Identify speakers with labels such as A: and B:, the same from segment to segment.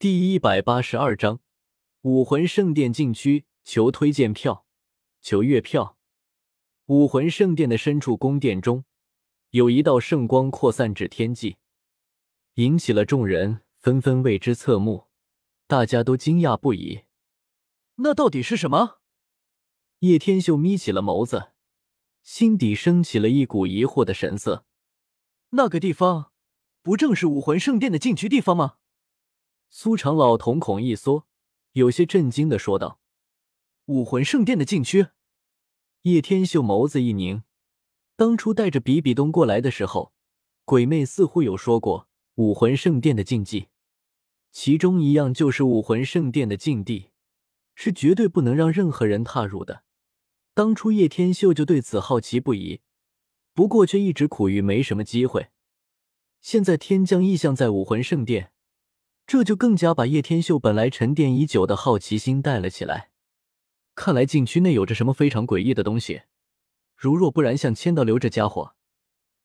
A: 第一百八十二章武魂圣殿禁区，求推荐票，求月票。武魂圣殿的深处宫殿中，有一道圣光扩散至天际，引起了众人纷纷为之侧目，大家都惊讶不已。
B: 那到底是什么？
A: 叶天秀眯起了眸子，心底升起了一股疑惑的神色。
B: 那个地方，不正是武魂圣殿的禁区地方吗？
A: 苏长老瞳孔一缩，有些震惊的说道：“
B: 武魂圣殿的禁区。”
A: 叶天秀眸子一凝，当初带着比比东过来的时候，鬼魅似乎有说过武魂圣殿的禁忌，其中一样就是武魂圣殿的禁地是绝对不能让任何人踏入的。当初叶天秀就对此好奇不已，不过却一直苦于没什么机会。现在天降异象在武魂圣殿。这就更加把叶天秀本来沉淀已久的好奇心带了起来。看来禁区内有着什么非常诡异的东西。如若不然，像千道流这家伙，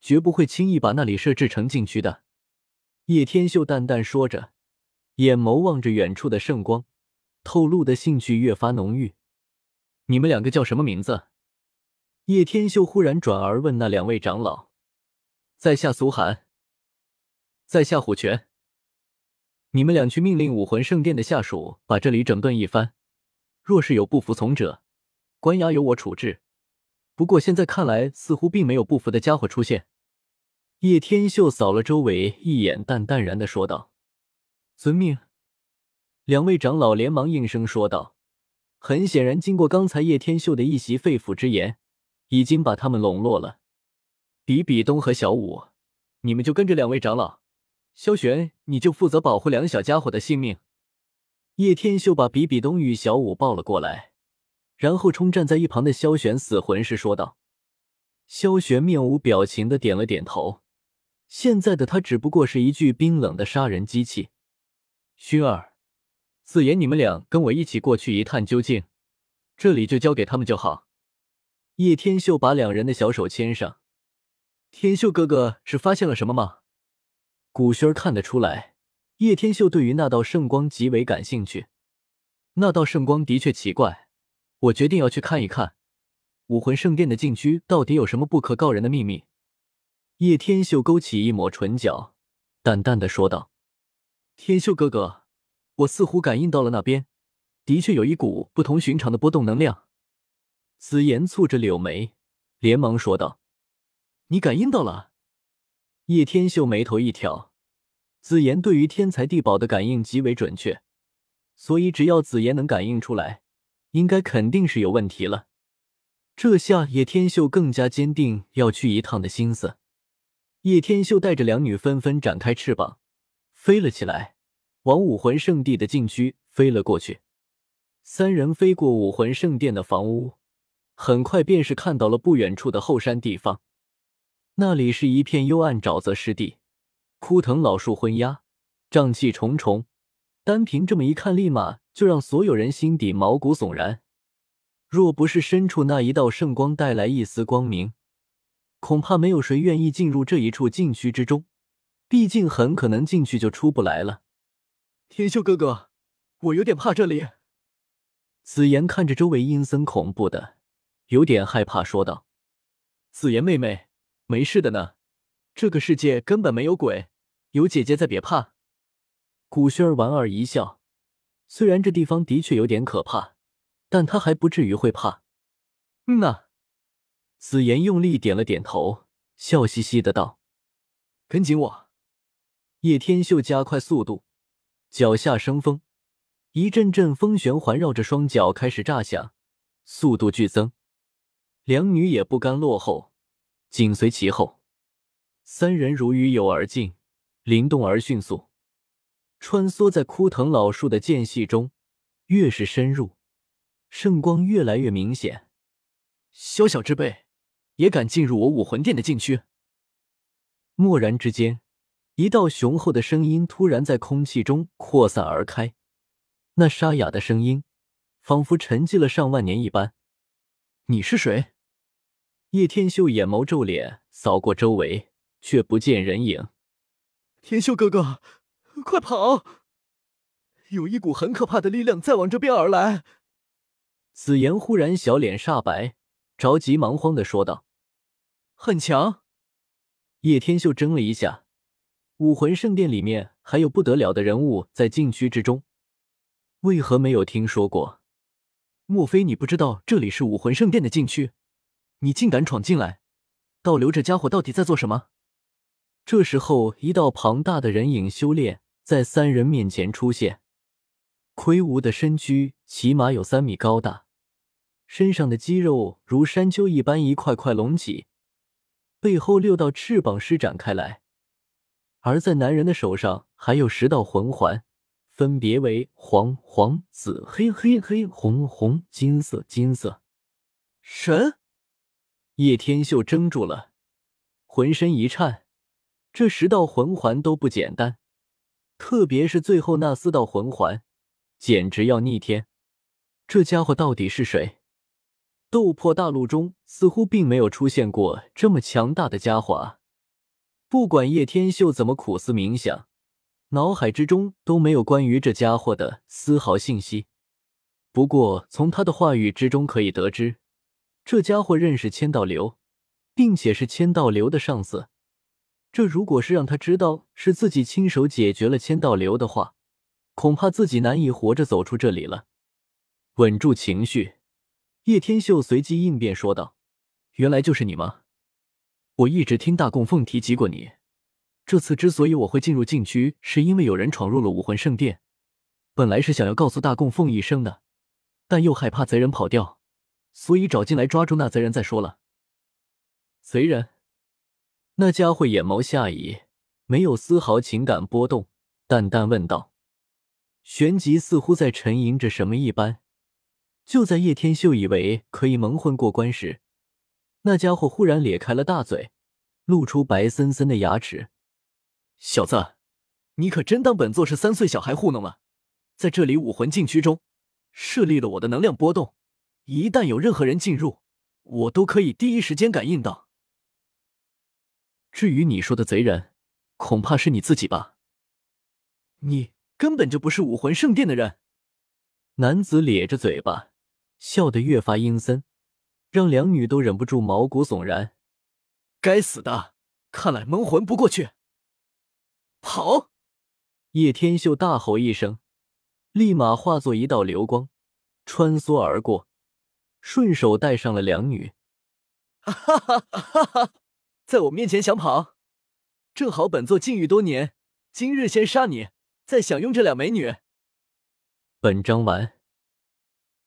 A: 绝不会轻易把那里设置成禁区的。叶天秀淡淡说着，眼眸望着远处的圣光，透露的兴趣越发浓郁。你们两个叫什么名字？叶天秀忽然转而问那两位长老：“在下苏寒，在下虎泉。”你们俩去命令武魂圣殿的下属把这里整顿一番，若是有不服从者，关押由我处置。不过现在看来，似乎并没有不服的家伙出现。叶天秀扫了周围一眼，淡淡然的说道：“遵命。”两位长老连忙应声说道。很显然，经过刚才叶天秀的一席肺腑之言，已经把他们笼络了。比比东和小舞，你们就跟着两位长老。萧玄，你就负责保护两小家伙的性命。叶天秀把比比东与小舞抱了过来，然后冲站在一旁的萧玄死魂师说道：“萧玄面无表情的点了点头。现在的他只不过是一具冰冷的杀人机器。薰儿、紫妍，你们俩跟我一起过去一探究竟，这里就交给他们就好。”叶天秀把两人的小手牵上。天秀哥哥是发现了什么吗？古轩儿看得出来，叶天秀对于那道圣光极为感兴趣。那道圣光的确奇怪，我决定要去看一看，武魂圣殿的禁区到底有什么不可告人的秘密。叶天秀勾起一抹唇角，淡淡的说道：“天秀哥哥，我似乎感应到了那边，的确有一股不同寻常的波动能量。”紫妍蹙着柳眉，连忙说道：“
B: 你感应到了？”
A: 叶天秀眉头一挑，紫妍对于天才地宝的感应极为准确，所以只要紫妍能感应出来，应该肯定是有问题了。这下叶天秀更加坚定要去一趟的心思。叶天秀带着两女纷纷展开翅膀，飞了起来，往武魂圣地的禁区飞了过去。三人飞过武魂圣殿的房屋，很快便是看到了不远处的后山地方。那里是一片幽暗沼泽湿地，枯藤老树昏鸦，瘴气重重。单凭这么一看，立马就让所有人心底毛骨悚然。若不是深处那一道圣光带来一丝光明，恐怕没有谁愿意进入这一处禁区之中。毕竟很可能进去就出不来了。
B: 天秀哥哥，我有点怕这里。
A: 紫妍看着周围阴森恐怖的，有点害怕，说道：“
B: 紫妍妹妹。”没事的呢，这个世界根本没有鬼，有姐姐在，别怕。
A: 古轩儿莞尔一笑，虽然这地方的确有点可怕，但他还不至于会怕。
B: 嗯呐，
A: 紫妍用力点了点头，笑嘻嘻的道：“
B: 跟紧我。”
A: 叶天秀加快速度，脚下生风，一阵阵风旋环绕着双脚开始炸响，速度剧增。两女也不甘落后。紧随其后，三人如鱼游而进，灵动而迅速，穿梭在枯藤老树的间隙中。越是深入，圣光越来越明显。
B: 小小之辈，也敢进入我武魂殿的禁区？
A: 蓦然之间，一道雄厚的声音突然在空气中扩散而开，那沙哑的声音，仿佛沉寂了上万年一般。
B: 你是谁？
A: 叶天秀眼眸皱脸，扫过周围，却不见人影。
B: 天秀哥哥，快跑！有一股很可怕的力量在往这边而来。
A: 紫妍忽然小脸煞白，着急忙慌的说道：“
B: 很强。”
A: 叶天秀怔了一下，武魂圣殿里面还有不得了的人物在禁区之中，为何没有听说过？
B: 莫非你不知道这里是武魂圣殿的禁区？你竟敢闯进来！倒流这家伙到底在做什么？
A: 这时候，一道庞大的人影修炼在三人面前出现，魁梧的身躯起码有三米高大，身上的肌肉如山丘一般一块块隆起，背后六道翅膀施展开来，而在男人的手上还有十道魂环，分别为黄、黄、紫、黑、黑、黑、红、红、金色、金色。
B: 神！
A: 叶天秀怔住了，浑身一颤。这十道魂环都不简单，特别是最后那四道魂环，简直要逆天。这家伙到底是谁？斗破大陆中似乎并没有出现过这么强大的家伙啊！不管叶天秀怎么苦思冥想，脑海之中都没有关于这家伙的丝毫信息。不过从他的话语之中可以得知，这家伙认识千道流，并且是千道流的上司。这如果是让他知道是自己亲手解决了千道流的话，恐怕自己难以活着走出这里了。稳住情绪，叶天秀随即应变说道：“原来就是你吗？我一直听大供奉提及过你。这次之所以我会进入禁区，是因为有人闯入了武魂圣殿。本来是想要告诉大供奉一声的，但又害怕贼人跑掉，所以找进来抓住那贼人再说了。贼人。”那家伙眼眸下移，没有丝毫情感波动，淡淡问道：“旋即似乎在沉吟着什么一般。”就在叶天秀以为可以蒙混过关时，那家伙忽然咧开了大嘴，露出白森森的牙齿。
B: “小子，你可真当本座是三岁小孩糊弄了？在这里武魂禁区中，设立了我的能量波动，一旦有任何人进入，我都可以第一时间感应到。”
A: 至于你说的贼人，恐怕是你自己吧？
B: 你根本就不是武魂圣殿的人。
A: 男子咧着嘴巴，笑得越发阴森，让两女都忍不住毛骨悚然。
B: 该死的，看来蒙混不过去。跑！
A: 叶天秀大吼一声，立马化作一道流光，穿梭而过，顺手带上了两女。
B: 哈哈哈哈！在我面前想跑，正好本座禁欲多年，今日先杀你，再享用这两美女。
A: 本章完。